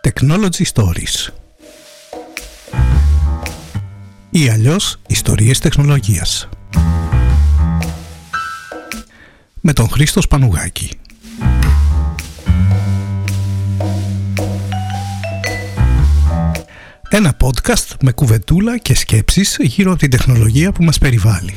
Technology Stories ή αλλιώς ιστορίες τεχνολογίας με τον Χρήστο Σπανουγάκη. Ένα podcast με κουβεντούλα και σκέψεις γύρω από την τεχνολογία που μας περιβάλλει.